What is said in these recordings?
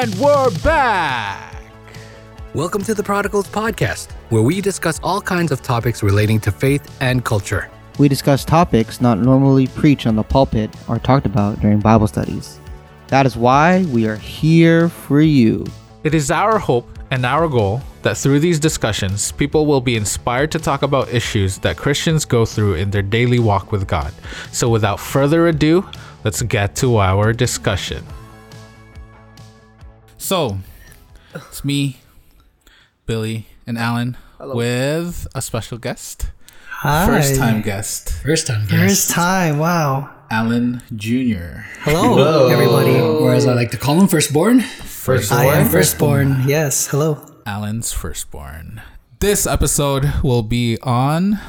And we're back. Welcome to the Prodigals Podcast, where we discuss all kinds of topics relating to faith and culture. We discuss topics not normally preached on the pulpit or talked about during Bible studies. That is why we are here for you. It is our hope and our goal that through these discussions, people will be inspired to talk about issues that Christians go through in their daily walk with God. So, without further ado, let's get to our discussion. So, it's me, Billy, and Alan with a special guest. Hi. First time guest, First time guest. First time. Wow. Alan Jr. Hello, everybody. Or as I like to call him, firstborn. Firstborn. I am firstborn. Yes. Hello. Alan's firstborn. This episode will be on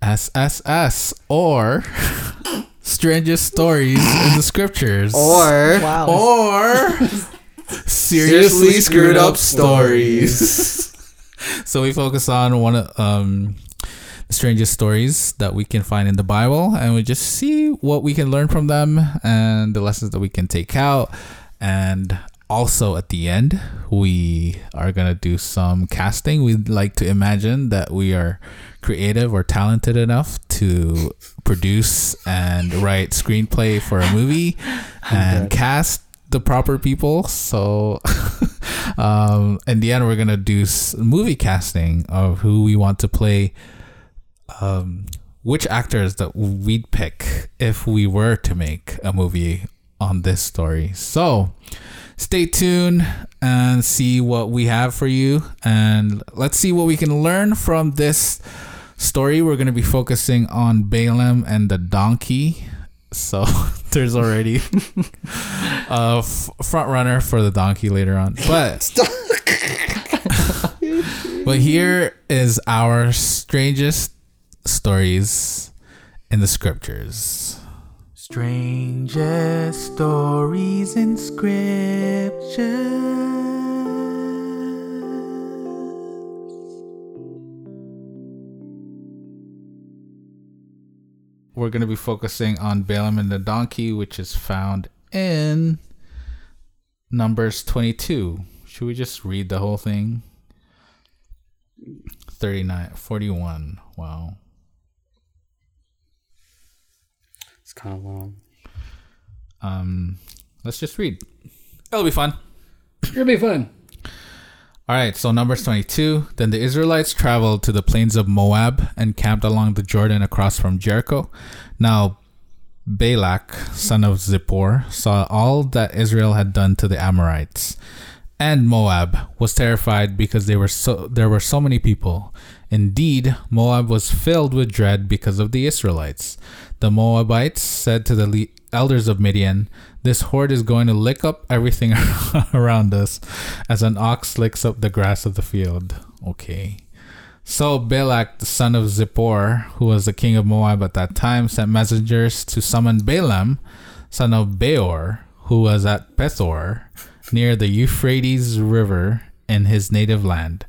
SSS or Strangest Stories in the Scriptures. Or Wow. or seriously screwed up stories. so we focus on one of um, the strangest stories that we can find in the Bible, and we just see what we can learn from them and the lessons that we can take out. And also at the end, we are gonna do some casting. We'd like to imagine that we are creative or talented enough to produce and write screenplay for a movie and cast the proper people. So, um, in the end, we're gonna do movie casting of who we want to play, um, which actors that we'd pick if we were to make a movie on this story. So, stay tuned and see what we have for you, and let's see what we can learn from this story. We're gonna be focusing on Balaam and the donkey. So there's already a uh, f- front runner for the donkey later on. But but here is our strangest stories in the scriptures. Strangest stories in scripture. We're going to be focusing on Balaam and the donkey, which is found in Numbers 22. Should we just read the whole thing? 39, 41. Wow. It's kind of long. Um, let's just read. It'll be fun. It'll be fun. All right, so Numbers 22. Then the Israelites traveled to the plains of Moab and camped along the Jordan across from Jericho. Now, Balak, son of Zippor, saw all that Israel had done to the Amorites. And Moab was terrified because they were so, there were so many people. Indeed, Moab was filled with dread because of the Israelites. The Moabites said to the elders of Midian, This horde is going to lick up everything around us as an ox licks up the grass of the field. Okay. So Balak, the son of Zippor, who was the king of Moab at that time, sent messengers to summon Balaam, son of Beor, who was at Pethor, near the Euphrates River in his native land.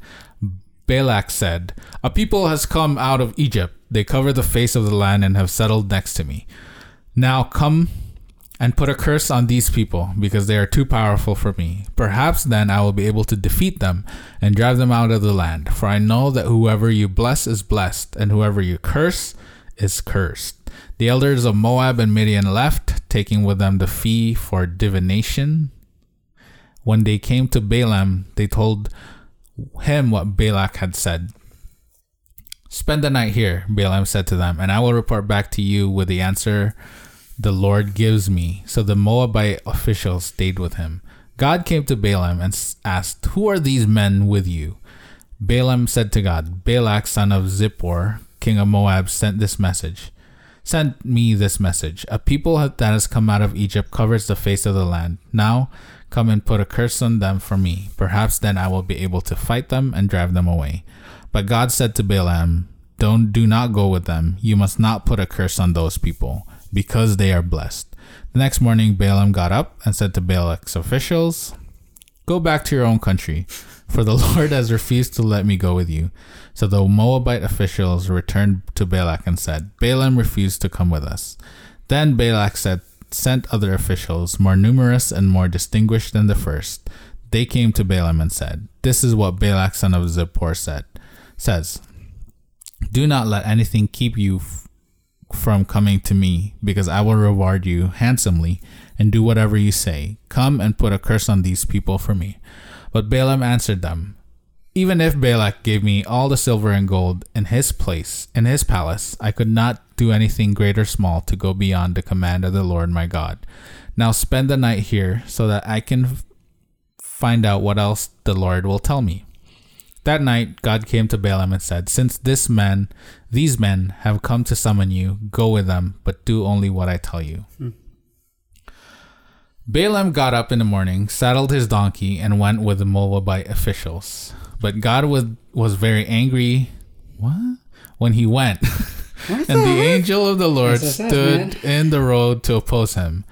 Balak said, A people has come out of Egypt. They cover the face of the land and have settled next to me. Now come and put a curse on these people, because they are too powerful for me. Perhaps then I will be able to defeat them and drive them out of the land. For I know that whoever you bless is blessed, and whoever you curse is cursed. The elders of Moab and Midian left, taking with them the fee for divination. When they came to Balaam, they told him what Balak had said. Spend the night here, Balaam said to them, and I will report back to you with the answer the Lord gives me. So the Moabite officials stayed with him. God came to Balaam and asked, Who are these men with you? Balaam said to God, Balak, son of Zippor, king of Moab, sent this message. Send me this message. A people that has come out of Egypt covers the face of the land. Now come and put a curse on them for me. Perhaps then I will be able to fight them and drive them away. But God said to Balaam, Don't do not go with them. You must not put a curse on those people, because they are blessed. The next morning Balaam got up and said to Balak's officials, Go back to your own country, for the Lord has refused to let me go with you. So the Moabite officials returned to Balak and said, Balaam refused to come with us. Then Balak said sent other officials, more numerous and more distinguished than the first. They came to Balaam and said, This is what Balak son of Zippor said, says, Do not let anything keep you from coming to me, because I will reward you handsomely and do whatever you say. Come and put a curse on these people for me. But Balaam answered them, Even if Balak gave me all the silver and gold in his place, in his palace, I could not do anything great or small to go beyond the command of the Lord my God. Now spend the night here, so that I can find out what else the Lord will tell me. That night God came to Balaam and said, Since this man, these men have come to summon you, go with them, but do only what I tell you. Hmm. Balaam got up in the morning, saddled his donkey, and went with the Moabite officials. But God was, was very angry. What? When he went. and the angel of the Lord That's so sad, stood in the road to oppose him.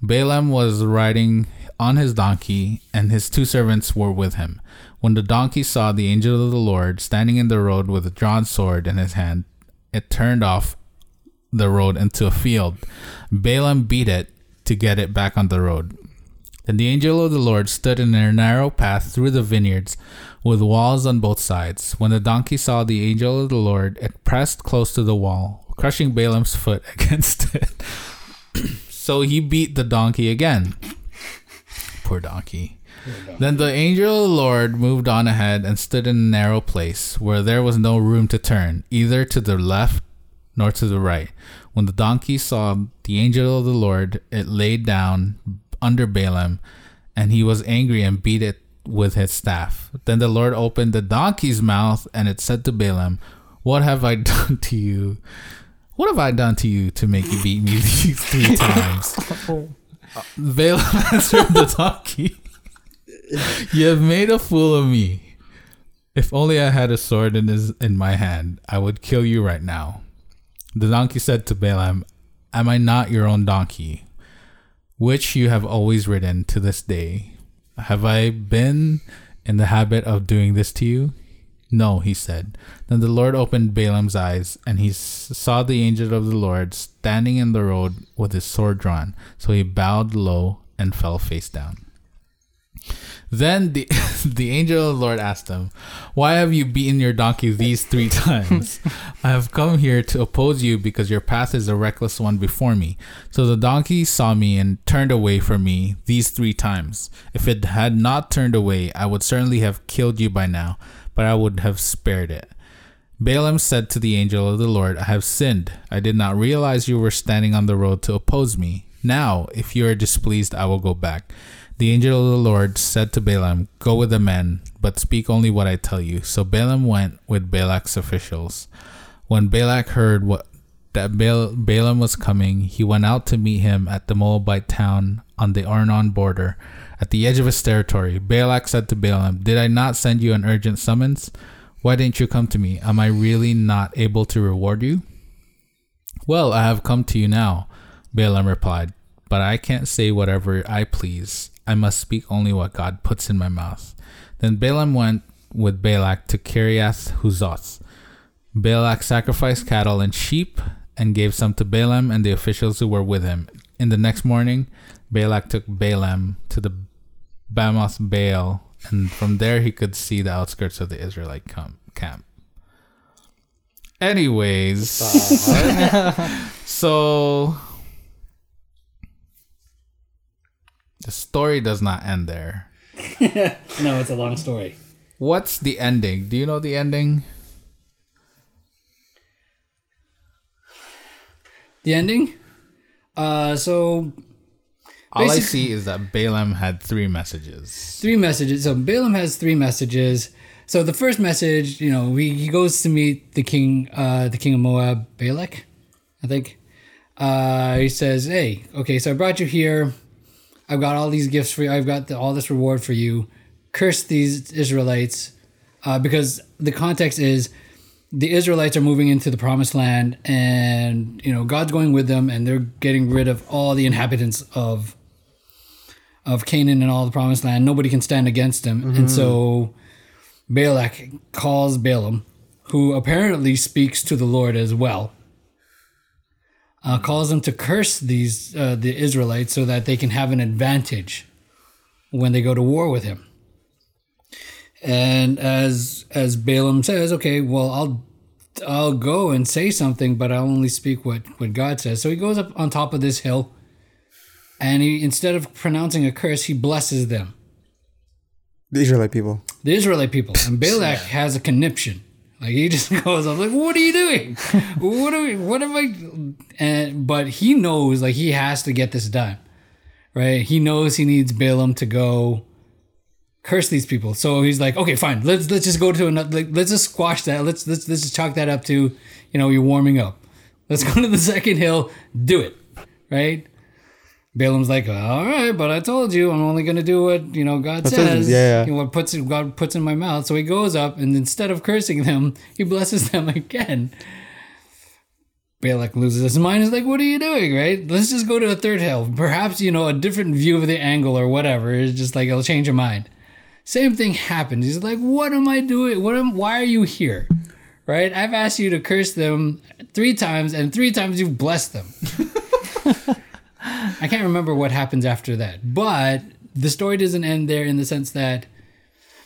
Balaam was riding on his donkey, and his two servants were with him. When the donkey saw the angel of the Lord standing in the road with a drawn sword in his hand, it turned off the road into a field. Balaam beat it to get it back on the road. Then the angel of the Lord stood in a narrow path through the vineyards with walls on both sides. When the donkey saw the angel of the Lord, it pressed close to the wall, crushing Balaam's foot against it. so he beat the donkey again. Poor donkey. Then the angel of the Lord moved on ahead and stood in a narrow place where there was no room to turn, either to the left nor to the right. When the donkey saw the angel of the Lord, it laid down under Balaam, and he was angry and beat it with his staff. Then the Lord opened the donkey's mouth, and it said to Balaam, What have I done to you? What have I done to you to make you beat me these three times? Uh, Balaam answered the donkey, You have made a fool of me. If only I had a sword in his in my hand, I would kill you right now. The donkey said to Balaam, Am I not your own donkey, which you have always ridden to this day? Have I been in the habit of doing this to you? No, he said. Then the Lord opened Balaam's eyes, and he saw the angel of the Lord standing in the road with his sword drawn. So he bowed low and fell face down. Then the the angel of the Lord asked him, Why have you beaten your donkey these three times? I have come here to oppose you because your path is a reckless one before me. So the donkey saw me and turned away from me these three times. If it had not turned away, I would certainly have killed you by now, but I would have spared it. Balaam said to the angel of the Lord, I have sinned. I did not realize you were standing on the road to oppose me. Now, if you are displeased, I will go back. The angel of the Lord said to Balaam, Go with the men, but speak only what I tell you. So Balaam went with Balak's officials. When Balak heard what that Bal- Balaam was coming, he went out to meet him at the Moabite town on the Arnon border, at the edge of his territory. Balak said to Balaam, Did I not send you an urgent summons? Why didn't you come to me? Am I really not able to reward you? Well, I have come to you now, Balaam replied, but I can't say whatever I please. I must speak only what God puts in my mouth. Then Balaam went with Balak to Kiriath Huzoth. Balak sacrificed cattle and sheep and gave some to Balaam and the officials who were with him. In the next morning, Balak took Balaam to the Bamoth Baal, and from there he could see the outskirts of the Israelite camp. Anyways, so the story does not end there. No, it's a long story. What's the ending? Do you know the ending? The ending? Uh, so All I see is that Balaam had three messages. three messages. So Balaam has three messages. So the first message, you know, he, he goes to meet the king, uh, the king of Moab, Balak, I think. Uh, he says, "Hey, okay, so I brought you here. I've got all these gifts for you. I've got the, all this reward for you. Curse these Israelites, uh, because the context is the Israelites are moving into the promised land, and you know God's going with them, and they're getting rid of all the inhabitants of of Canaan and all the promised land. Nobody can stand against him. And so Balak calls Balaam, who apparently speaks to the Lord as well. Uh, calls them to curse these uh, the Israelites so that they can have an advantage when they go to war with him. And as as Balaam says, okay, well, I'll I'll go and say something, but I'll only speak what what God says. So he goes up on top of this hill, and he instead of pronouncing a curse, he blesses them, The Israelite people. the Israelite people. And Balak has a conniption. Like he just goes up, like, "What are you doing? what are we? What am I?" And but he knows, like, he has to get this done, right? He knows he needs Balaam to go curse these people. So he's like, "Okay, fine. Let's let's just go to another. Like, let's just squash that. Let's let's let's just chalk that up to, you know, you're warming up. Let's go to the second hill. Do it, right?" Balaam's like, all right, but I told you I'm only gonna do what you know God says- says. yeah, yeah. What puts God puts in my mouth. So he goes up and instead of cursing them, he blesses them again. Balak loses his mind. He's like, "What are you doing? Right? Let's just go to a third hill. Perhaps you know a different view of the angle or whatever. It's just like it'll change your mind." Same thing happens. He's like, "What am I doing? What am? Why are you here? Right? I've asked you to curse them three times, and three times you've blessed them." I can't remember what happens after that, but the story doesn't end there in the sense that,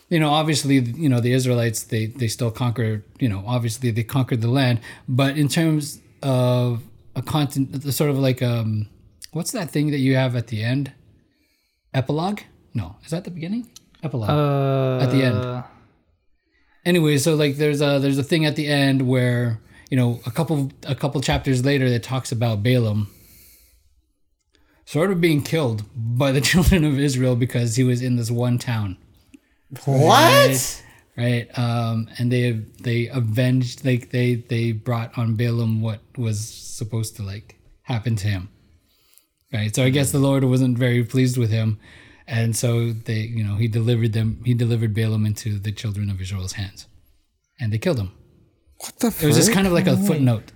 you know, obviously, you know, the Israelites they they still conquer, you know, obviously they conquered the land, but in terms of a content, sort of like um, what's that thing that you have at the end? Epilogue? No, is that the beginning? Epilogue Uh, at the end. Anyway, so like there's a there's a thing at the end where you know a couple a couple chapters later that talks about Balaam sort of being killed by the children of Israel because he was in this one town. What? Right. Um, and they they avenged like they they brought on Balaam what was supposed to like happen to him. Right. So I guess the Lord wasn't very pleased with him. And so they, you know, he delivered them, he delivered Balaam into the children of Israel's hands. And they killed him. What the It was just kind of like a footnote,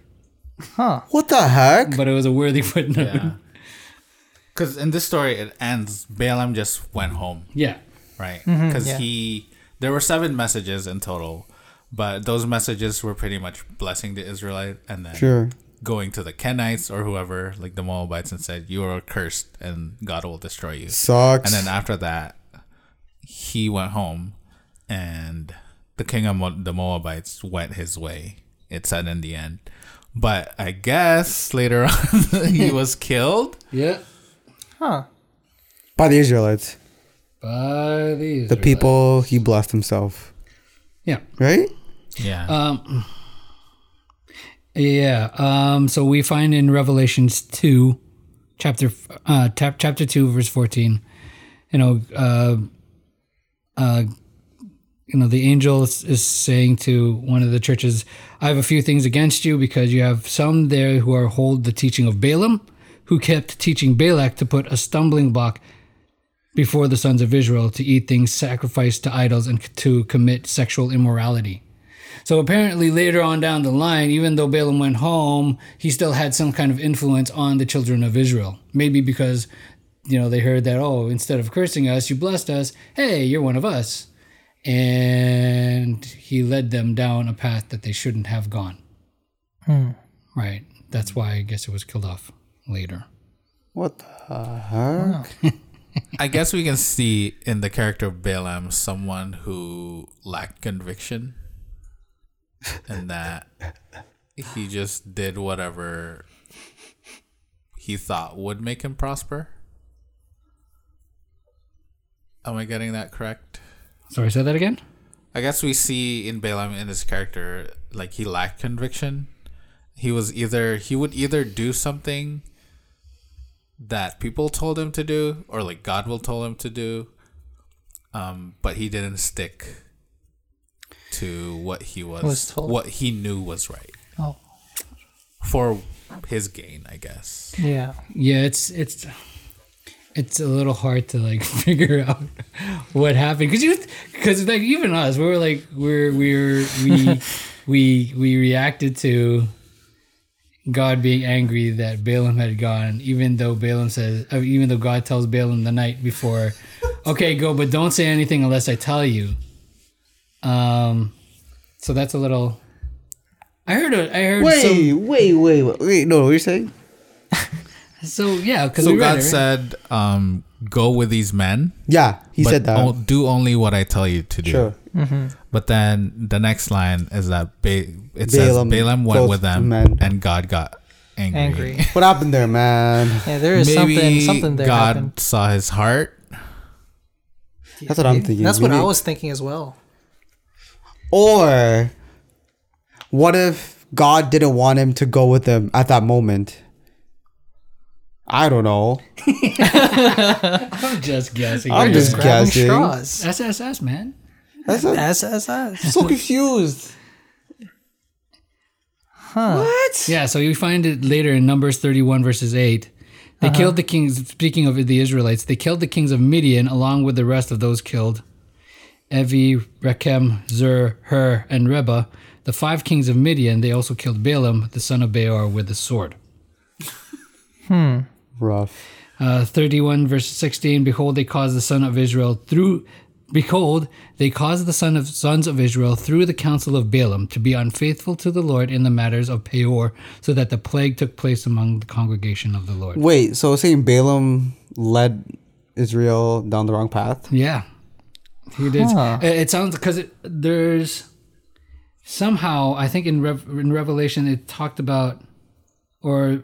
Huh. What the heck? but it was a worthy footnote. Yeah. Because in this story, it ends. Balaam just went home, Yeah. right? Mm-hmm, because yeah. he, there were seven messages in total, but those messages were pretty much blessing the Israelite and then Sure. going to the Kenites or whoever, like the Moabites, and said, "You are cursed, and God will destroy you." Sucks. And then after that, he went home, and the king of Mo- the Moabites went his way. It said in the end, but I guess later on he was killed. Yeah. Huh. By the Israelites. By these. The people he blessed himself. Yeah. Right? Yeah. Um, yeah. Um, so we find in Revelations 2, chapter uh, tap, chapter 2, verse 14, you know, uh, uh, you know, the angel is, is saying to one of the churches, I have a few things against you because you have some there who are hold the teaching of Balaam, who kept teaching Balak to put a stumbling block before the sons of Israel to eat things sacrificed to idols and to commit sexual immorality. So apparently, later on down the line, even though Balaam went home, he still had some kind of influence on the children of Israel. Maybe because, you know, they heard that, oh, instead of cursing us, you blessed us. Hey, you're one of us. And he led them down a path that they shouldn't have gone. Hmm. Right. That's why I guess it was killed off later. What the heck? I guess we can see in the character of Balaam someone who lacked conviction and that he just did whatever he thought would make him prosper. Am I getting that correct? Sorry, say that again? I guess we see in Balaam in his character like he lacked conviction. He was either he would either do something that people told him to do or like God will told him to do. Um, but he didn't stick to what he was, Was told. what he knew was right Oh. for his gain, I guess. Yeah. Yeah, it's it's it's a little hard to like figure out what happened because you because like even us we were like we're we're we we we reacted to God being angry that Balaam had gone, even though Balaam says, uh, even though God tells Balaam the night before, okay, go, but don't say anything unless I tell you. Um, so that's a little. I heard. A, I heard. Wait, some, wait, wait, wait, wait. No, what are you're saying? So yeah, because So God it, right? said, um, "Go with these men." Yeah, he but said that. o- do only what I tell you to do. Sure. Mm-hmm. But then the next line is that ba- it Balaam says Balaam went with them, men. and God got angry. Angry. What happened there, man? Yeah, there is Maybe something something there God happened. saw his heart. That's what I'm thinking. That's what I was thinking as well. Or what if God didn't want him to go with them at that moment? I don't know. I'm just guessing. I'm right? just Grabbing guessing. straws. SSS man. That's a, As as as. so confused. Huh. What? Yeah, so you find it later in Numbers 31, verses 8. They killed the kings, speaking of the Israelites, they killed the kings of Midian along with the rest of those killed Evi, Rekem, Zur, Hur, and Reba. The five kings of Midian, they also killed Balaam, the son of Beor, with the sword. Hmm. Rough. Uh, 31 verse 16 behold they caused the son of israel through behold they caused the son of sons of israel through the counsel of balaam to be unfaithful to the lord in the matters of peor so that the plague took place among the congregation of the lord Wait, so saying Balaam led Israel down the wrong path? yeah he did Huh. it, it sounds because there's somehow i think in, Rev, in revelation it talked about or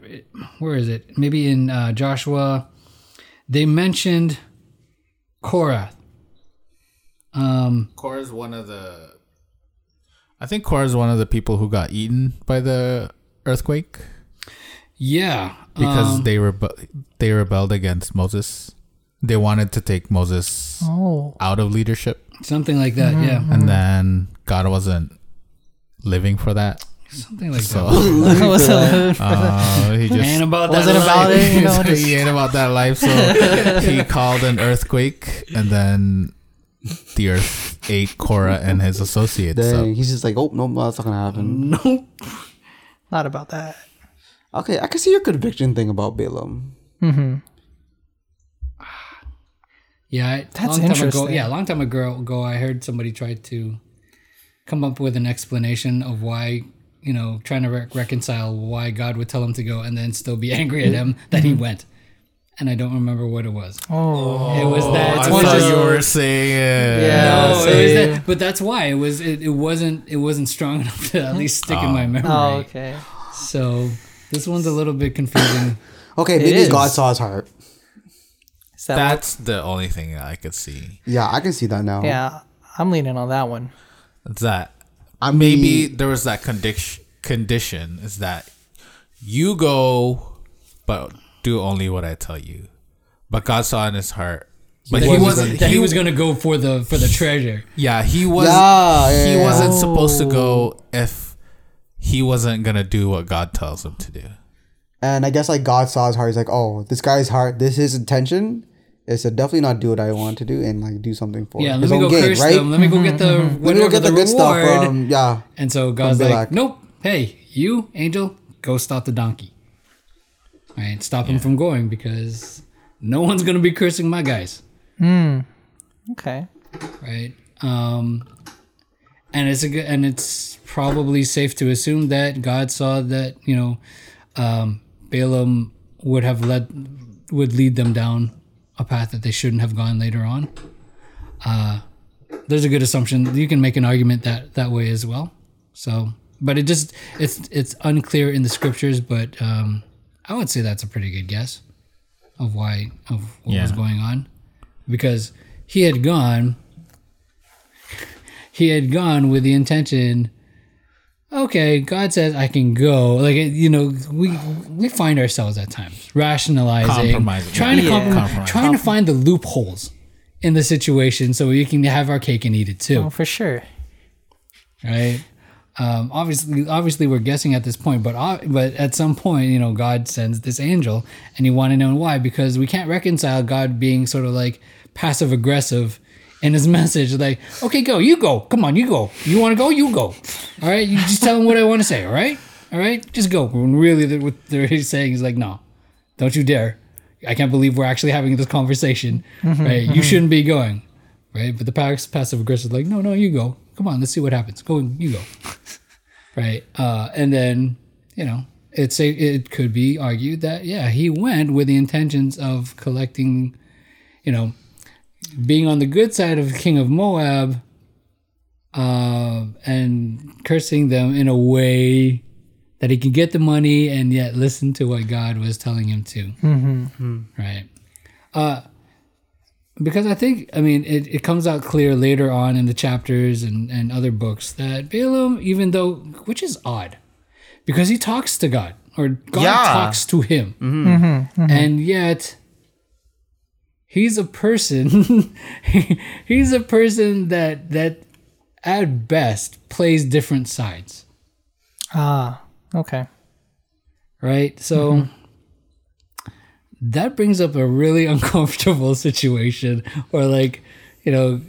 where is it maybe in uh, joshua they mentioned korah um Korah is one of the. I think Korah is one of the people who got eaten by the earthquake Yeah, because um, they rebe- they rebelled against Moses. They wanted to take Moses Oh. out of leadership, something like that. Yeah, and then God wasn't living for that. something like So that. Was uh, he just Ain't about Was that it about it? You know, just- he ain't about that life. So he called an earthquake, and then the earth ate Korah and his associates. Dang, So he's just like, oh no, that's not gonna happen. Nope. Not about that. Okay, I can see your conviction thing about Balaam. Hmm. Yeah, That's long time ago. interesting. Yeah, a long time ago, ago, I heard somebody try to come up with an explanation of why, you know, trying to re- reconcile why God would tell him to go and then still be angry at him that he went. And I don't remember what it was. Oh. It was that. I it was thought just- you were saying it. Yeah. no, it was that, but that's why it was. It, it wasn't. It wasn't strong enough to at least stick in my ah. memory. Oh, okay. So this one's a little bit confusing. Okay, maybe is. God saw his heart. That That's the only thing I could see. Yeah, I can see that now. yeah, I'm leaning on that one. It's that I maybe there was that condition. Condition is that you go, but do only what I tell you. But God saw in his heart. But he That wasn't. That He he was going to go for the for the treasure. Yeah, he was. Yeah, yeah, he yeah. wasn't oh. supposed to go if he wasn't gonna do what God tells him to do. and I guess like God saw his heart. He's like, oh, this guy's heart. This his intention is to definitely not do what I want to do and like do something for Yeah, let his me own go gain, curse right? them. Let me go get mm-hmm, the mm-hmm. Let me go get the, the, good stuff reward. from yeah. and so God's Balak. like, nope. Hey, you angel, go stop the donkey. All right, stop him from going because no one's gonna be cursing my guys. Hmm. Okay. right? Um, and it's a good, and it's probably safe to assume that God saw that you know um, Balaam would have led would lead them down a path that they shouldn't have gone later on. Uh, there's a good assumption. You can make an argument that that way as well. So, but it just it's it's unclear in the scriptures, but um, I would say that's a pretty good guess of why of what was going on because he had gone he had gone with the intention okay god says i can go like you know we we find ourselves at times rationalizing Compromising. trying to Yeah. compromise, Compromise. trying to find the loopholes in the situation so we can have our cake and eat it too Oh, for sure. right? Um, obviously, obviously, we're guessing at this point, but uh, but at some point, you know, God sends this angel, and you want to know why because we can't reconcile God being sort of like passive aggressive in His message, like, okay, go, you go, come on, you go, you want to go, you go, all right, you just tell him what I want to say, all right, all right, just go. When really, the- what they're he's saying is like, no, don't you dare. I can't believe we're actually having this conversation, right? You shouldn't be going, right? But the passive aggressive, is like, no, no, you go. Come on, let's see what happens. Go, you go, right? Uh, and then you know it's a it could be argued that yeah he went with the intentions of collecting, you know, being on the good side of the king of Moab, uh, and cursing them in a way that he can get the money and yet listen to what God was telling him to. Right. Uh, because I think, I mean, it, it comes out clear later on in the chapters and, and other books that Balaam, even though, which is odd, because he talks to God or God Yeah. talks to him. Mm-hmm. Mm-hmm, mm-hmm. And yet, he's a person, he's a person that, that at best plays different sides. Ah, okay. right? So that brings up a really uncomfortable situation or like, you know,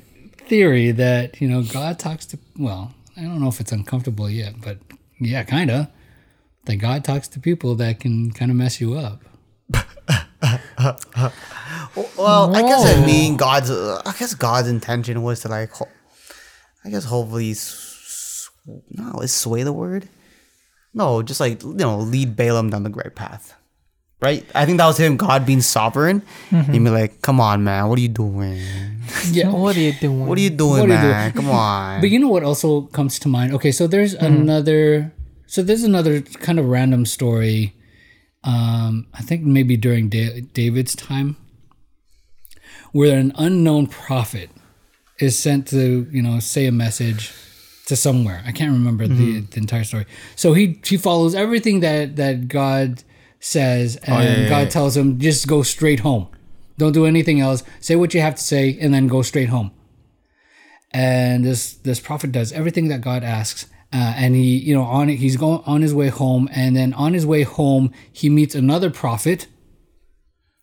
theory that, you know, God talks to well, I don't know if it's uncomfortable yet, but yeah, kind of. That God talks to people that can kind of mess you up. Well, I guess I mean God's. Uh, I guess God's intention was to like. Ho- I guess hopefully, no, is sway the word? No, just like you know, lead Balaam down the right path. Right? I think that was him, God being sovereign. Mm-hmm. He'd be like, "Come on, man, what are you doing? Yeah. What are you doing? What are you doing, What are you doing? man? Come on." But you know what also comes to mind? Okay, so there's mm-hmm. another so there's another kind of random story. Um, I think maybe during da- David's time, where an unknown prophet is sent to you know say a message to somewhere. I can't remember the, mm-hmm. the entire story. So he he follows everything that that God says, and yeah, yeah, God yeah. tells him just go straight home. Don't do anything else. Say what you have to say, and then go straight home and this this prophet does everything that God asks. Uh, and he, you know, on it, he's going on his way home, and then on his way home, he meets another prophet.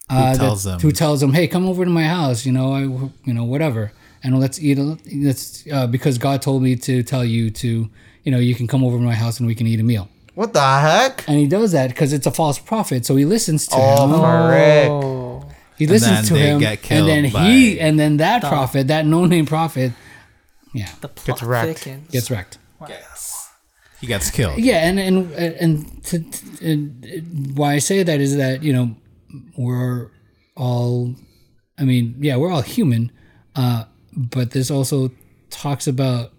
Uh, that- tells him- who tells him, "Hey, come over to my house. You know, I, you know, whatever, and let's eat. A, let's uh, because God told me to tell you to, you know, you can come over to my house and we can eat a meal." What the heck? And he does that because it's a false prophet, so he listens to Oh, him. frick. Oh, He listens to him, and then he, and then that prophet, that no-name prophet, yeah, the plot wrecked. thickens. gets wrecked. Yes. He gets killed. Yeah, and and and, to, to- and why I say that is that you know we're all, I mean, yeah, we're all human, uh, but this also talks about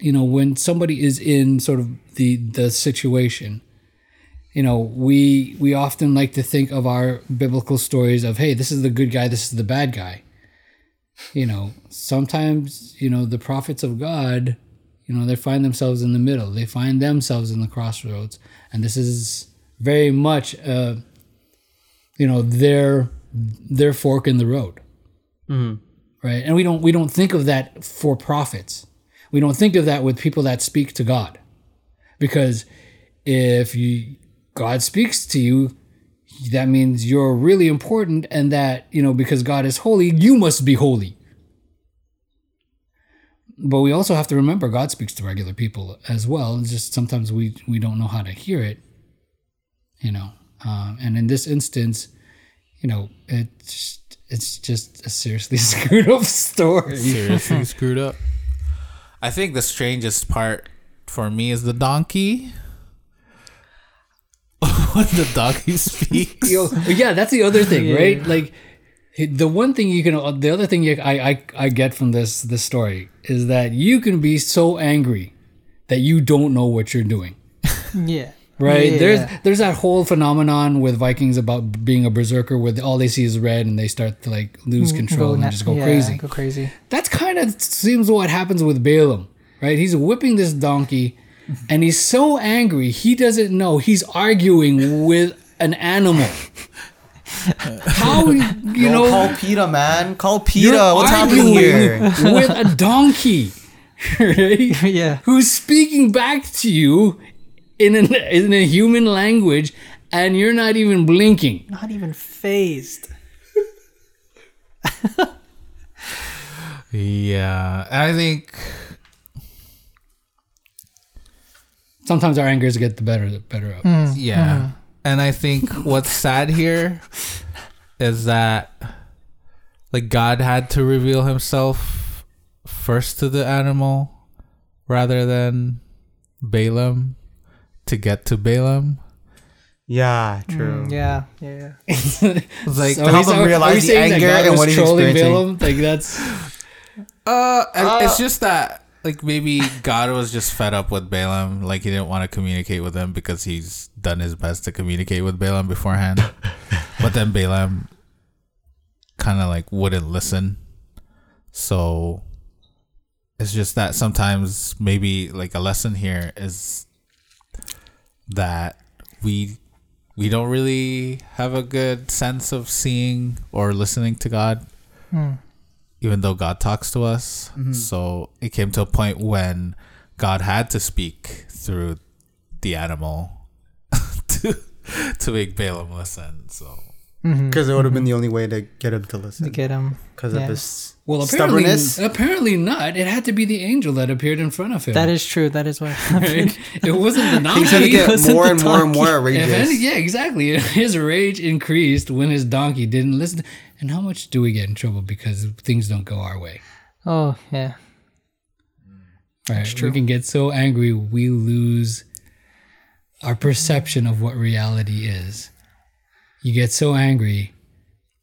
you know when somebody is in sort of the the situation. You know, we we often like to think of our biblical stories of, hey, this is the good guy, this is the bad guy. You know, sometimes you know the prophets of God you know they find themselves in the middle. They find themselves in the crossroads. And this is very much uh you know their their fork in the road. Right? And we don't we don't think of that for prophets. We don't think of that with people that speak to god because if you god speaks to you that means you're really important and that you know because god is holy you must be holy but we also have to remember God speaks to regular people as well. It's just sometimes we we don't know how to hear it, you know. Um, and in this instance, you know, it's it's just a seriously screwed up story. Seriously screwed up. I think the strangest part for me is the donkey. when the donkey speaks. Yo, yeah, that's the other thing, right? Like the one thing you can, the other thing you, I, I I get from this this story is that you can be so angry that you don't know what you're doing. Yeah. Right. Yeah. There's there's that whole phenomenon with Vikings about being a berserker where all they see is red and they start to like lose mm, control and na- just go yeah, crazy. Go crazy. That's kind of seems what happens with Balaam, right? He's whipping this donkey and he's so angry he doesn't know he's arguing with an animal. How you Yo, know call PETA, man. Call you're PETA. What's happening here? with a donkey, right? Yeah. who's speaking back to you in an, in a human language and you're not even blinking. Not even fazed. Yeah, I think Sometimes our angers get the better better of. yeah, and I think what's sad here is that like God had to reveal Himself first to the animal rather than Balaam to get to Balaam. Yeah, true. Mm, yeah, yeah, yeah. It's like So help him are- realize the saying that anger God and was what he's trolling experiencing. Balaam? Like that's Uh, and it's just that like maybe God was just fed up with Balaam, like he didn't want to communicate with him because he's done his best to communicate with Balaam beforehand. but then Balaam kind of like wouldn't listen. So it's just that sometimes maybe like a lesson here is that we we don't really have a good sense of seeing or listening to God hmm. Even though God talks to us. Mm-hmm. So it came to a point when God had to speak through the animal to to make Balaam listen. So mm-hmm. Because it would have been mm-hmm. the only way to get him to listen. To get him. Because yeah. of his well apparently stubbornness. apparently not. It had to be the angel that appeared in front of him. That is true. That is what right? It wasn't the donkey. He's gonna get wasn't more and more and more donkey. If outrageous. any- yeah, exactly. His rage increased when his donkey didn't listen. And how much do we get in trouble because things don't go our way? Oh, yeah. Right. We can get so angry we lose our perception of what reality is. You get so angry,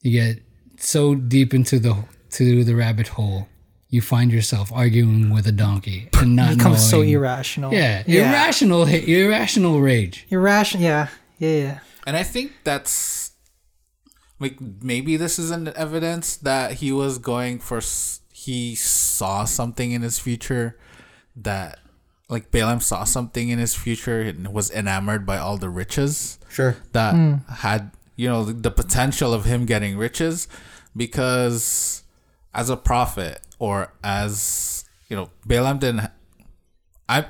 you get so deep into the to the rabbit hole, you find yourself arguing with a donkey and not Becomes so irrational. Yeah, Yeah. irrational, irrational rage. Irrational. Yeah. Yeah, yeah. and I think that's like maybe this is an evidence that he was going for he saw something in his future that like Balaam saw something in his future and was enamored by all the riches. Sure. that hmm. had you know the, the potential of him getting riches because as a prophet or as you know Balaam didn't I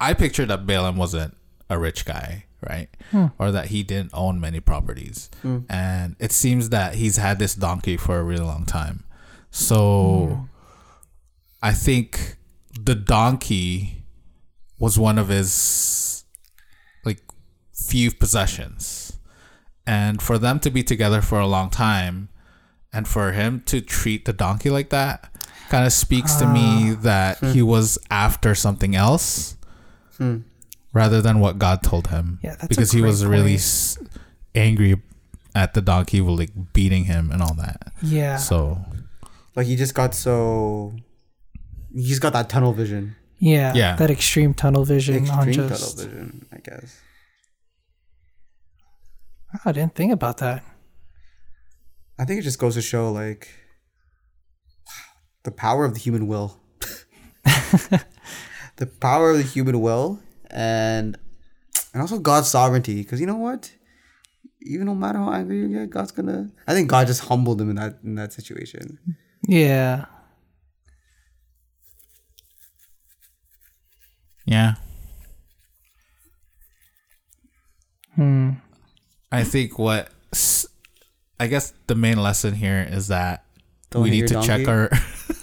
I pictured that Balaam wasn't a rich guy right? Hmm. Or that he didn't own many properties. Hmm. And it seems that he's had this donkey for a really long time. So hmm. I think the donkey was one of his like few possessions. And for them to be together for a long time and for him to treat the donkey like that kind of speaks to me ah. that he was after something else rather than what God told him Yeah, that's a because he was really point. s- angry at the donkey for like beating him and all that Yeah. so Like he just got so. He's got that tunnel vision. yeah. Yeah. That extreme tunnel vision on Extreme just. tunnel vision, I guess. Ah, I didn't think about that. I think it just goes to show like the power of the human will. the power of the human will and and also God's sovereignty. Because you know what? Even no matter how angry you get, God's gonna I think God just humbled him in that in that situation. Yeah. yeah Hmm. I think what I guess the main lesson here is that Don't we need your to check our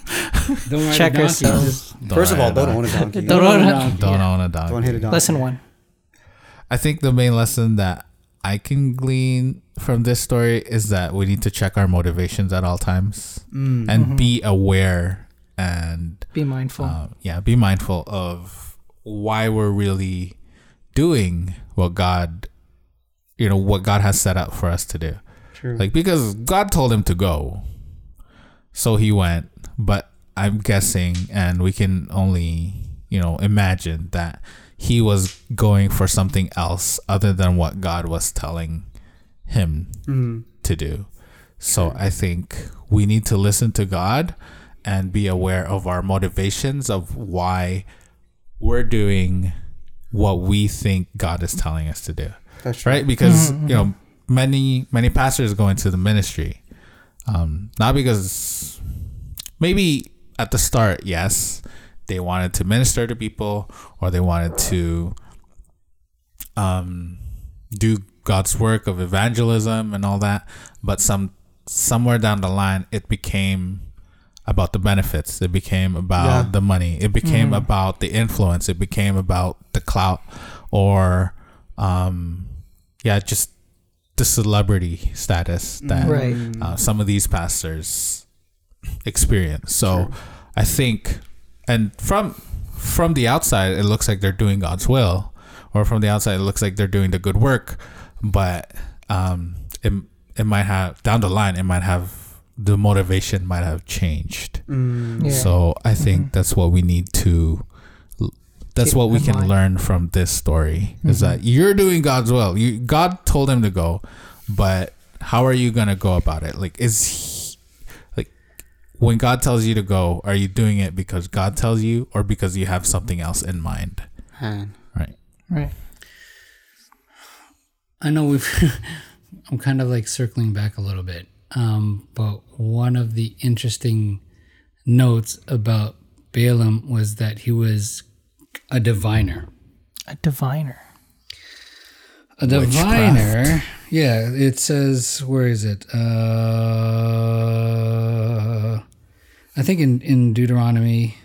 Don't ride Check a donkey. yourself. Just First of all, a don't own a donkey. Don't ride a own a- donkey. Don't Yeah. own a donkey. Don't hit a donkey. Lesson one. I think the main lesson that I can glean from this story is that we need to check our motivations at all times Mm. and be aware and Be mindful. uh, yeah, be mindful of why we're really doing what God, you know, what God has set out for us to do. True. Like because God told him to go, so he went. But I'm guessing, and we can only you know imagine that he was going for something else other than what God was telling him Mm. to do. So I think we need to listen to God and be aware of our motivations of why we're doing what we think God is telling us to do That's true. right because you know many many pastors go into the ministry um not because maybe at the start yes they wanted to minister to people or they wanted to um do god's work of evangelism and all that but some somewhere down the line it became about the benefits it became about Yeah. the money it became about the influence it became about the clout or um yeah just the celebrity status that Right. uh, some of these pastors experience so i think and from from the outside it looks like they're doing god's will or from the outside it looks like they're doing the good work but um, it it might have down the line it might have the motivation might have changed. Mm. Yeah. So I think mm-hmm. that's what we need to. That's Keep what we can mind. learn from this story is that mm-hmm. you're doing God's will. You God told him to go, but how are you gonna go about it? Like is he, like when God tells you to go, are you doing it because God tells you or because you have something else in mind? Man. Right. Right. I know we've. I'm kind of like circling back a little bit, um, but one of the interesting notes about Balaam was that he was a diviner. A diviner. A diviner. Yeah, it says where is it? Uh, I think in in Deuteronomy.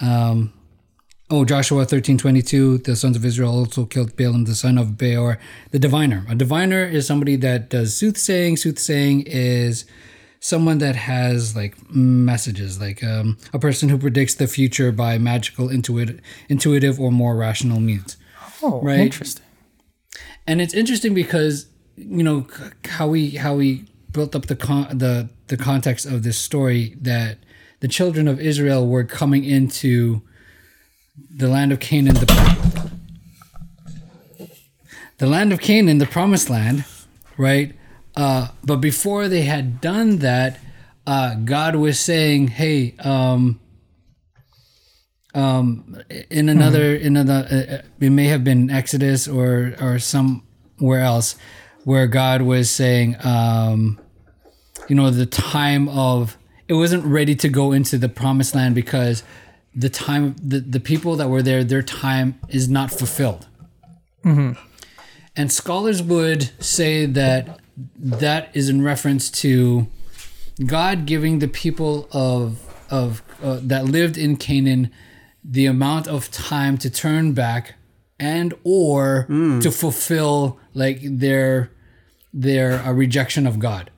Um, oh Joshua thirteen twenty two. The sons of Israel also killed Balaam, the son of Beor, the diviner. A diviner is somebody that does soothsaying. Soothsaying is someone that has like messages, like um, a person who predicts the future by magical, intuitive, intuitive or more rational means Oh, Right. interesting. and it's interesting because you know how we how we built up the con- the the context of this story that the children of Israel were coming into the land of Canaan the the land of Canaan the promised land right uh, but before they had done that uh, God was saying hey um um, in another in another uh, uh, it may have been Exodus or or somewhere else where God was saying um you know the time of it wasn't ready to go into the promised land because the time the, the people that were there their time is not fulfilled. And scholars would say that that is in reference to God giving the people of of uh, that lived in Canaan the amount of time to turn back and or to fulfill like their their uh, rejection of God.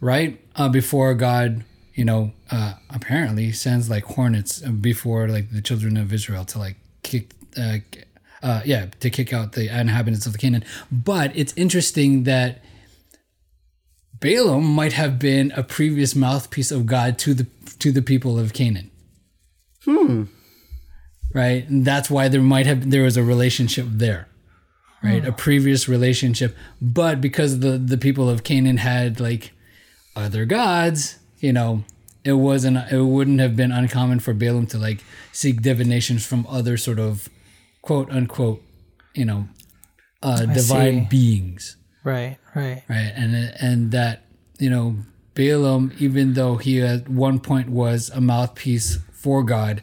Right uh, before God, you know, uh, apparently sends like hornets before like the children of Israel to like kick, uh, uh, yeah, to kick out the inhabitants of the Canaan. But it's interesting that Balaam might have been a previous mouthpiece of God to the to the people of Canaan. Hmm. Right, and that's why there might have there was a relationship there, right? A previous relationship, but because the the people of Canaan had like other gods, you know, it wasn't it wouldn't have been uncommon for Balaam to like seek divinations from other sort of quote unquote, you know, uh, divine see. beings Right. Right. right and and that you know Balaam even though he at one point was a mouthpiece for God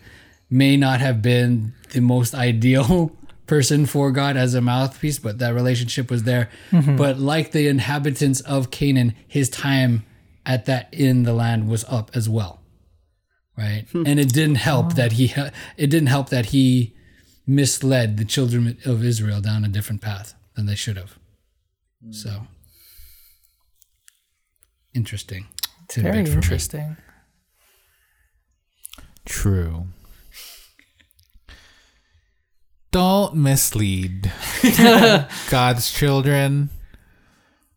may not have been the most ideal person for God as a mouthpiece but that relationship was there. Mm-hmm. But like the inhabitants of Canaan his time at that in the land was up as well right? Hmm. And it didn't help that he it didn't help that he misled the children of Israel down a different path than they should have. Hmm. So interesting. Very interesting. True. Don't mislead God's children,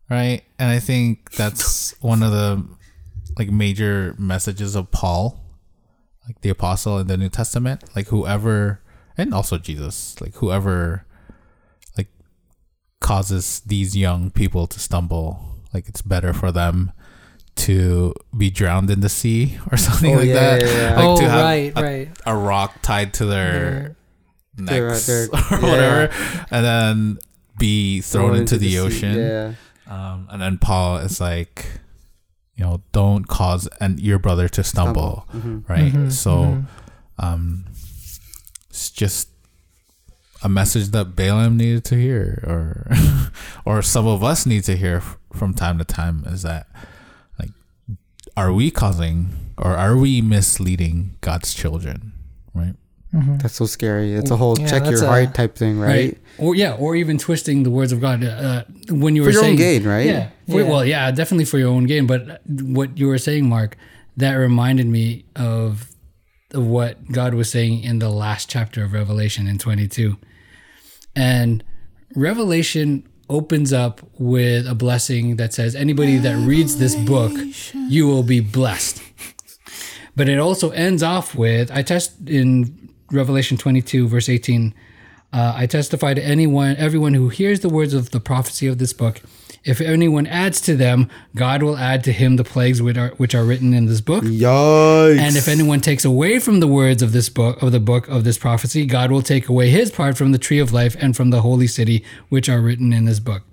right? And I think that's one of the like major messages of Paul, like the apostle in the New Testament, like whoever and also Jesus, like whoever like causes these young people to stumble, like it's better for them to be drowned in the sea or something Oh, like yeah, that. yeah, yeah. Like oh, to have right. a, right. a rock tied to their Their- necks their- or yeah. whatever, and then be thrown Thrown into, the, sea. ocean. Yeah. Um, and then Paul is like, you know, don't cause and your brother to stumble, Stumble. Mhm. right? Mhm, so, mhm. um, it's just a message that Balaam needed to hear, or or some of us need to hear from time to time. Is that like, are we causing or are we misleading God's children, right? That's so scary. It's a whole Yeah, check your that's a- heart type thing, right? Or yeah, or even twisting the words of God. Uh, when you For were your own saying gain, right? Yeah, for- Yeah. Well, yeah, definitely for your own gain. But what you were saying, Mark, that reminded me of, of what God was saying in the last chapter of Revelation in twenty two. and Revelation opens up with a blessing that says anybody that reads this book, you will be blessed. But it also ends off with I test in Revelation 22 verse 18. Uh, I testify to anyone, everyone who hears the words of the prophecy of this book. If anyone adds to them, God will add to him the plagues which are which are written in this book. Yikes. And if anyone takes away from the words of this book of the book of this prophecy, God will take away his part from the tree of life and from the holy city which are written in this book.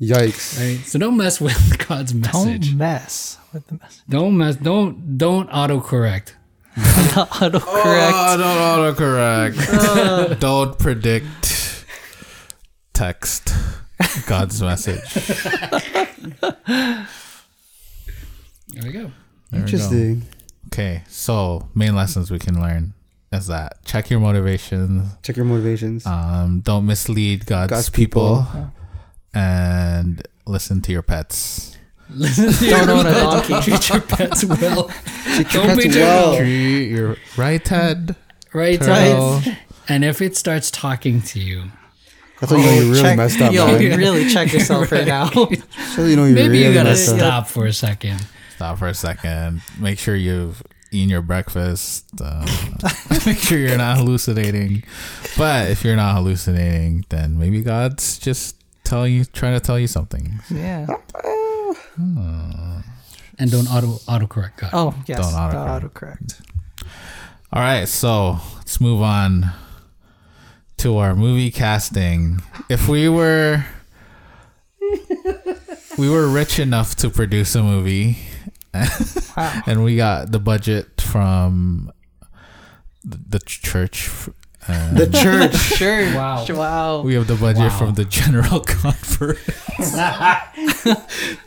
Yikes. Right? So don't mess with God's message. Don't mess with the message. Don't mess. Don't don't autocorrect. Autocorrect. Oh, don't autocorrect. don't predict text God's message. There we go. There we go. Interesting. Okay, so main lessons we can learn is that check your motivations. Check your motivations. Um, don't mislead God's, God's people, people. and listen to your pets. Don't own a donkey. Treat your pets well. don't pets be well. well. Treat your right head. Right, turtle. right. And if it starts talking to you, That's how you know you really Check- messed up, Yo, man. you really check yourself right now. That's how you know you maybe really you gotta messed up. stop for a second. Stop for a second. Make sure you've eaten your breakfast. Uh, make sure you're not hallucinating. But if you're not hallucinating, then maybe God's just telling you, trying to tell you something. yeah. And don't auto autocorrect God. Oh, yes. Don't Don't autocorrect. autocorrect. All right, so let's move on to our movie casting. If we were we were rich enough to produce a movie Wow. and we got the budget from the the church The church. Sure. Wow. Wow. we have the budget Wow. from the general conference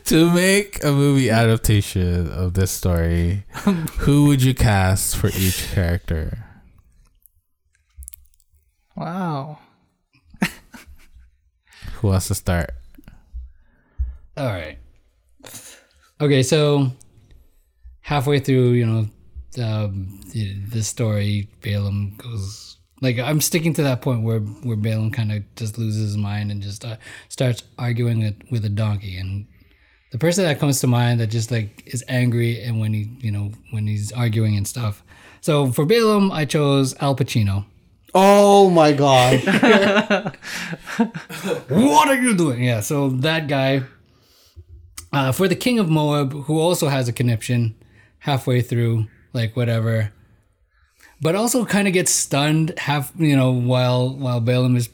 to make a movie adaptation of this story. Who would you cast for each character? Wow. Who wants to start? All right. Okay, so halfway through, you know, um, the, the story, Balaam goes like I'm sticking to that point where where Balaam kind of just loses his mind and just uh, starts arguing with, with a donkey, and the person that comes to mind that just like is angry and when he you know when he's arguing and stuff. So for Balaam, I chose Al Pacino. Oh my god. what are you doing? Yeah, so that guy. Uh, for the king of Moab, who also has a conniption halfway through, like whatever, but also kind of gets stunned half, you know, while while Balaam is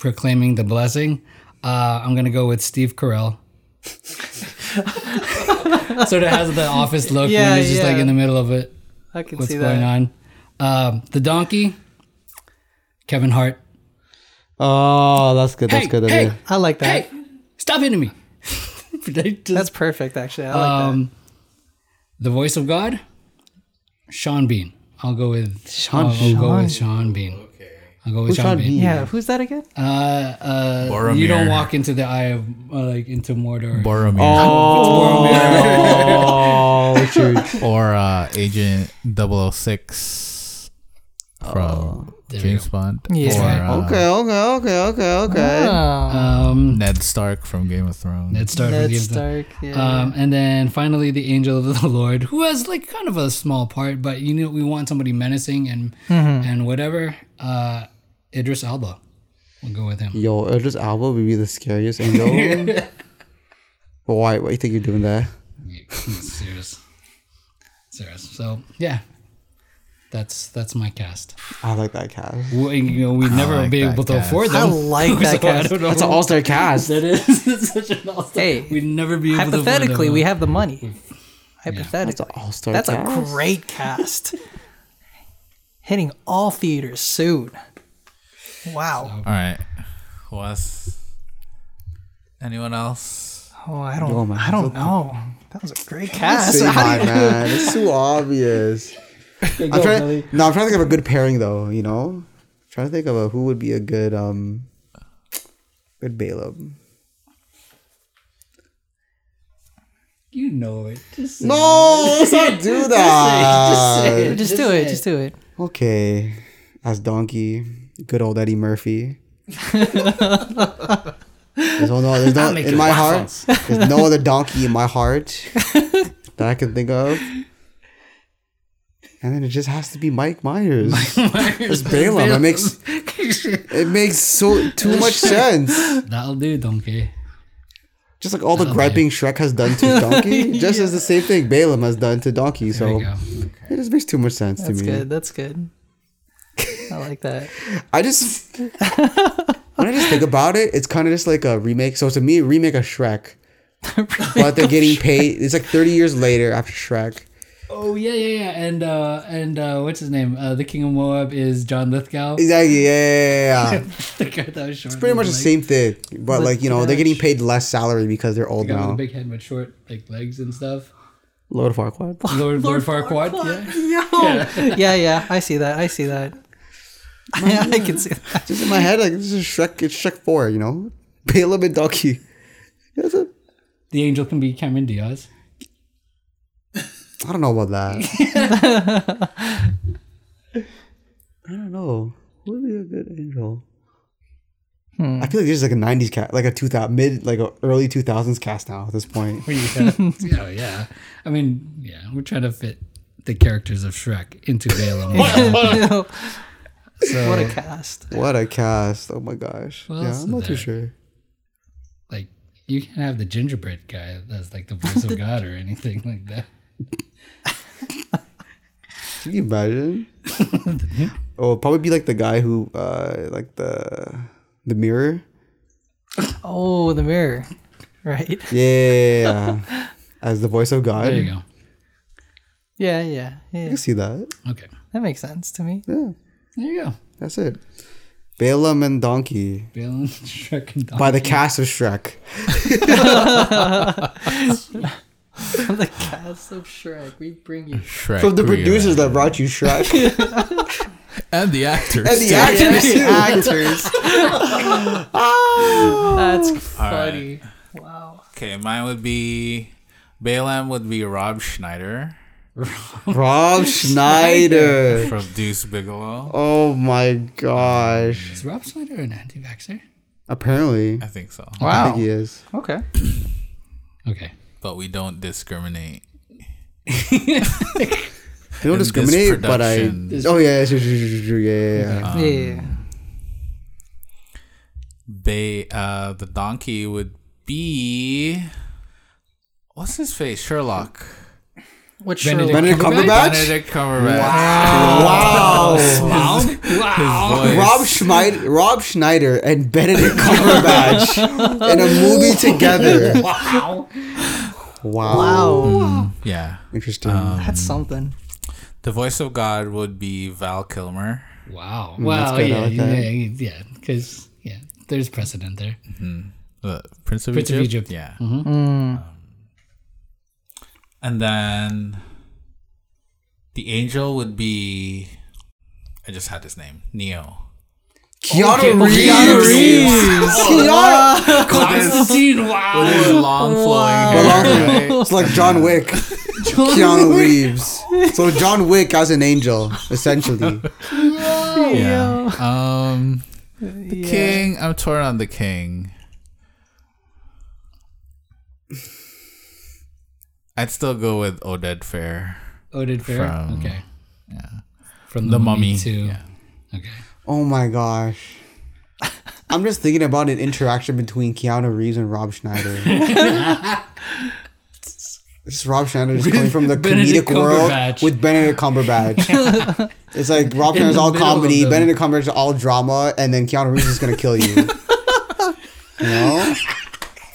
proclaiming the blessing. Uh, I'm gonna go with Steve Carell. sort of has the office look Yeah, when he's just like in the middle of it. I can What's see going that. on? Um, the donkey, Kevin Hart. Oh, that's good. That's Hey, good. Hey. I like that. Hey, stop hitting me! Just- That's perfect, actually. I like um, the voice of God, Sean Bean. I'll go with Sean. I'll, I'll go with Sean Bean. I'll go with Who's Sean, Sean Bean. Bean? Yeah. Who's that again? Uh, uh, Boromir. you don't walk into the eye of uh, like into Mordor. Boromir Oh, shoot. or uh, Agent 006 from There we James. Bond. Yeah. Or, uh, Okay, okay, okay, okay, okay. Oh. um, Ned Stark from Game of Thrones. Ned Stark. Ned gives the- Stark. Yeah. Um, and then finally, the angel of the Lord, who has like kind of a small part, but you know we want somebody menacing and and whatever. Uh, Idris Elba, we'll go with him. Yo, Idris Elba would be the scariest angel. But why? Why do you think you're doing that? serious, serious. So yeah, that's that's my cast. I like that cast. We, you know, we'd never like be able to cast. afford I like that So cast. That's an all-star cast. That is it's such an all-star. Hey, we'd never be able Hypothetically, to afford we have the money. That's Hypothetically. an all-star That's a great cast. Hitting all theaters soon. Wow. All right. Who else? Anyone else? Oh, I don't. Yo, I don't know. That was a great cast. Say How do hi, you- man. It's too obvious. I'm trying, no, I'm trying to think of a good pairing though. You know, I'm trying to think of a who would be a good um, good Balaam. You know it. Just say No, let's not do that. Just do it. Just do it. Okay, as Donkey, good old Eddie Murphy. There's no, there's no in my waffles. heart. There's no other donkey in my heart that I can think of. And then it just has to be Mike Myers. It's Balaam. It makes it makes so too much sense. That'll do, donkey. Just like all the Okay. griping Shrek has done to Donkey, just as the same thing Balaam has done to Donkey. There So we go. it just makes too much sense That's to me. That's good. That's good. I like that. I just when I just think about it, it's kind of just like a remake. So to me, remake of Shrek, but they're getting paid. It's like thirty years later after Shrek. Oh yeah, yeah, yeah. And uh and uh what's his name? Uh the King of Moab is John Lithgow. Exactly. Yeah, yeah, yeah. the guy that was short. It's pretty much the same thing, but like you know, they're getting paid less salary because they're old The guy with now. the big head but short like legs and stuff. Lord Farquaad. Lord Lord Farquaad. Yeah. Yeah, yeah. I see that. I see that. Yeah, I can see that. Just in my head, like this is Shrek. It's Shrek Four. You know, Balaam and Donkey. That's it. The angel can be Cameron Diaz. I don't know about that. I don't know. Who would be a good angel? Hmm. I feel like this is like a '90s cast, like a 2000 mid, like a early 2000s cast now at this point. What do yeah, yeah. I mean, yeah, we're trying to fit the characters of Shrek into Balaam. so, what a cast. What a cast! Oh my gosh. Who yeah, I'm is not too sure. like, you can't have the gingerbread guy that's like the voice of God or anything like that. Can you imagine? oh, probably be like the guy who, uh, like the the mirror. Oh, the mirror. Right. Yeah, as the voice of God. There you go. Yeah, yeah, yeah. can see that. Okay. That makes sense to me. Yeah, There you go. that's it. Balaam and Donkey Balaam, Shrek, and Donkey. by the cast of Shrek. The cast of Shrek, we bring you. Shrek. From the producers that brought you Shrek and the actors. and the too. actors. actors. That's ah. funny. Wow. Okay, mine would be Balaam would be Rob Schneider Rob Schneider. from Deuce Bigalow. Oh my gosh. Is Rob Schneider an anti-vaxxer? Apparently, I think so. Wow. I think he is. Okay. Okay. But we don't discriminate. They don't discriminate, but I. Oh yeah, yeah, yeah, yeah. yeah. Ba- uh, the donkey would be what's his face? Sherlock. What Benedict Benedict Cumberbatch? Cumberbatch. Benedict Cumberbatch. Wow. Wow. His voice. Rob Schneider, Rob Schneider, and Benedict Cumberbatch in a movie together. Wow. Wow. Wow. Yeah. Interesting. That's something. The voice of God would be Val Kilmer. Wow. Mm, that's Wow. good, Yeah. like Yeah. Yeah. Because yeah, there's precedent there. The Prince of Prince of Egypt. Egypt. Yeah. Mm. Um, and then the angel would be I just had his name. Neo. Keanu Okay, Reeves. Keanu Reeves. Keanu. Constantine. Wow. With his long flowing Long- hair. It's like John Wick. Keanu Reeves. So John Wick as an angel, essentially. Yeah. Um the king. I'm torn on the king. I'd still go with Oded Fehr. Oded Fehr. From- okay. Yeah. From The Mummy. too. Yeah. Okay. Oh my gosh. I'm just thinking about an interaction between Keanu Reeves and Rob Schneider. This is Rob Schneider just coming from the Benedict comedic world with Benedict Cumberbatch. it's like Rob Schneider's all comedy. Benedict Cumberbatch is all drama, and then Keanu Reeves is gonna kill you. you know?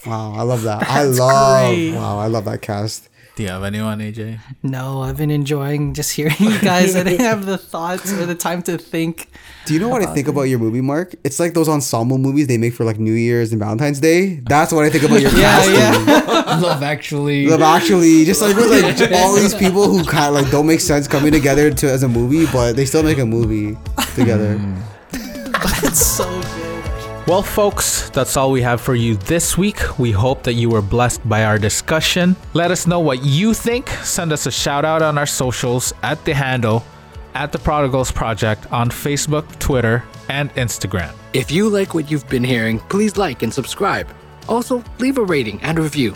Wow, I love that. I love great. wow, I love that cast. Do you have anyone, AJ? No, I've been enjoying just hearing you guys. I didn't have the thoughts or the time to think. Do you know what I think about your movie, Mark? It's like those ensemble movies they make for like New Year's and Valentine's Day. That's what I think about your Yeah, casting. yeah. Love Actually. Love Actually, just like with like all these people who kind of like don't make sense coming together to as a movie, but they still make a movie together. It's so good. Well, folks, that's all we have for you this week. We hope that you were blessed by our discussion. Let us know what you think. Send us a shout out on our socials at the handle at the Prodigals Project on Facebook, Twitter, and Instagram. If you like what you've been hearing, please like and subscribe. Also, leave a rating and review.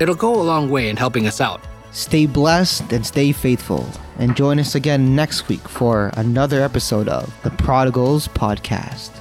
It'll go a long way in helping us out. Stay blessed and stay faithful. And join us again next week for another episode of the Prodigals Podcast.